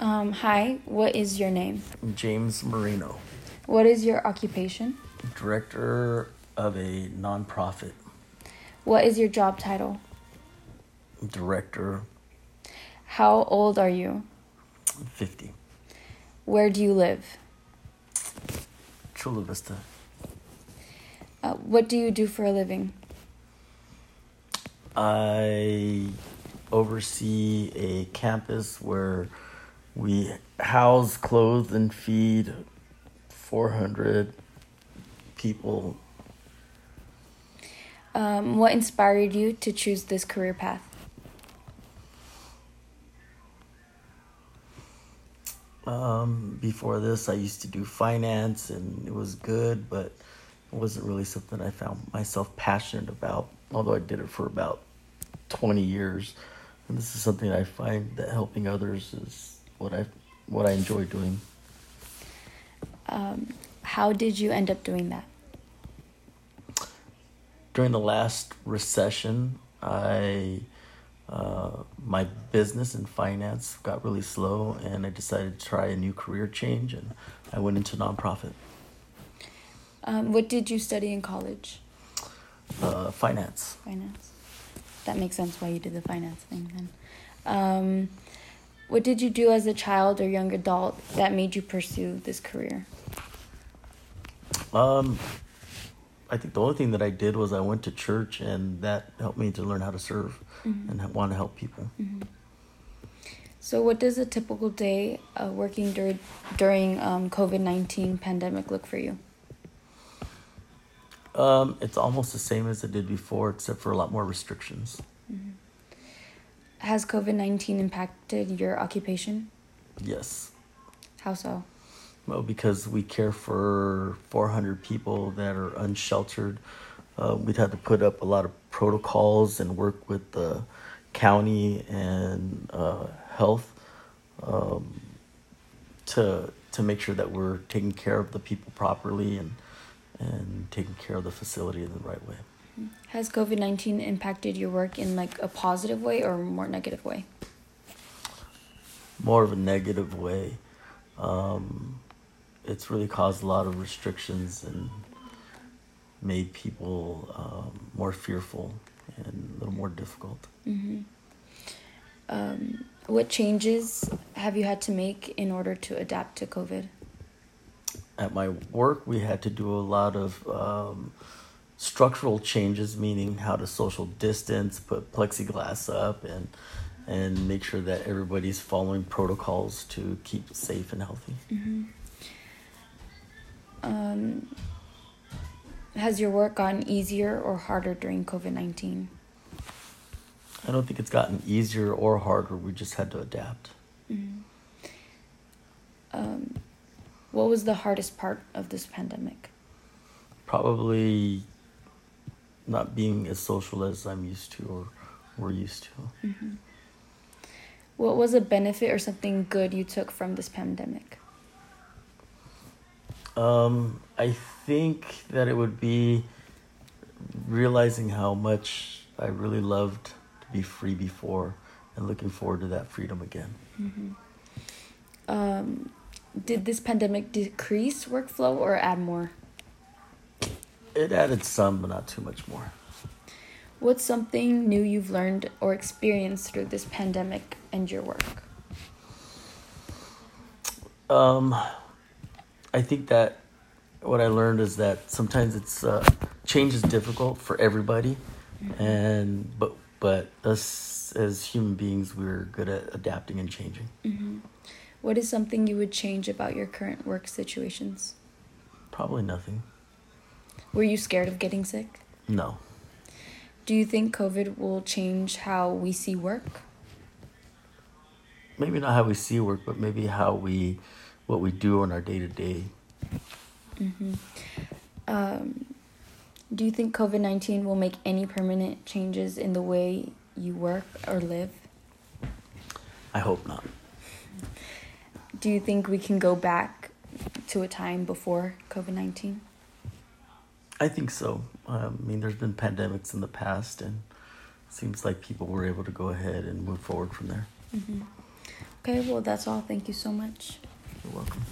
Um, hi, what is your name? James Marino, What is your occupation? director of a nonprofit, What is your job title? director How old are you? 50, Where do you live? Chula Vista. Uh, what do you do for a living? I oversee a campus where we house, clothe, and feed 400 people. Um, what inspired you to choose this career path? Um, before this, I used to do finance, and it was good, but it wasn't really something I found myself passionate about. Although I did it for about 20 years, and this is something I find that helping others is what I what I enjoy doing. Um, how did you end up doing that? During the last recession, I uh, my business and finance got really slow, and I decided to try a new career change, and I went into nonprofit Um, what did you study in college? uh, finance. Finance. That makes sense why you did the finance thing then. Um, what did you do as a child or young adult that made you pursue this career? Um, I think the only thing that I did was I went to church, and that helped me to learn how to serve and want to help people. So, what does a typical day uh, working dur- during um, COVID 19 pandemic look for you? Um, it's almost the same as it did before, except for a lot more restrictions. Has COVID 19 impacted your occupation? Yes. How so? Well, because we care for 400 people that are unsheltered, uh, we've had to put up a lot of protocols and work with the county and uh, health um, to to make sure that we're taking care of the people properly and and taking care of the facility in the right way. Has COVID 19 impacted your work in like a positive way or more negative way? More of a negative way. Um, it's really caused a lot of restrictions and made people um, more fearful and a little more difficult. Mm-hmm. Um, what changes have you had to make in order to adapt to COVID? At my work, we had to do a lot of um, structural changes, meaning how to social distance, put plexiglass up, and and make sure that everybody's following protocols to keep safe and healthy. Um, has your work gotten easier or harder during COVID 19? I don't think it's gotten easier or harder. We just had to adapt. Um, what was the hardest part of this pandemic? Probably not being as social as I'm used to or we're used to. What was a benefit or something good you took from this pandemic? Um, I think that it would be realizing how much I really loved to be free before and looking forward to that freedom again. Um, did this pandemic decrease workflow or add more? It added some, but not too much more. What's something new you've learned or experienced through this pandemic and your work? Um, I think that what I learned is that sometimes it's uh, change is difficult for everybody, and but but us as human beings we're good at adapting and changing. What is something you would change about your current work situations? Probably nothing. Were you scared of getting sick? No. Do you think COVID will change how we see work? maybe not how we see work, but maybe how we, what we do on our day to day. Um, do you think COVID 19 will make any permanent changes in the way you work or live? I hope not. Do you think we can go back to a time before COVID 19? I think so. Um, I mean, there's been pandemics in the past, and it seems like people were able to go ahead and move forward from there. Okay, well, that's all. Thank you so much. You're welcome.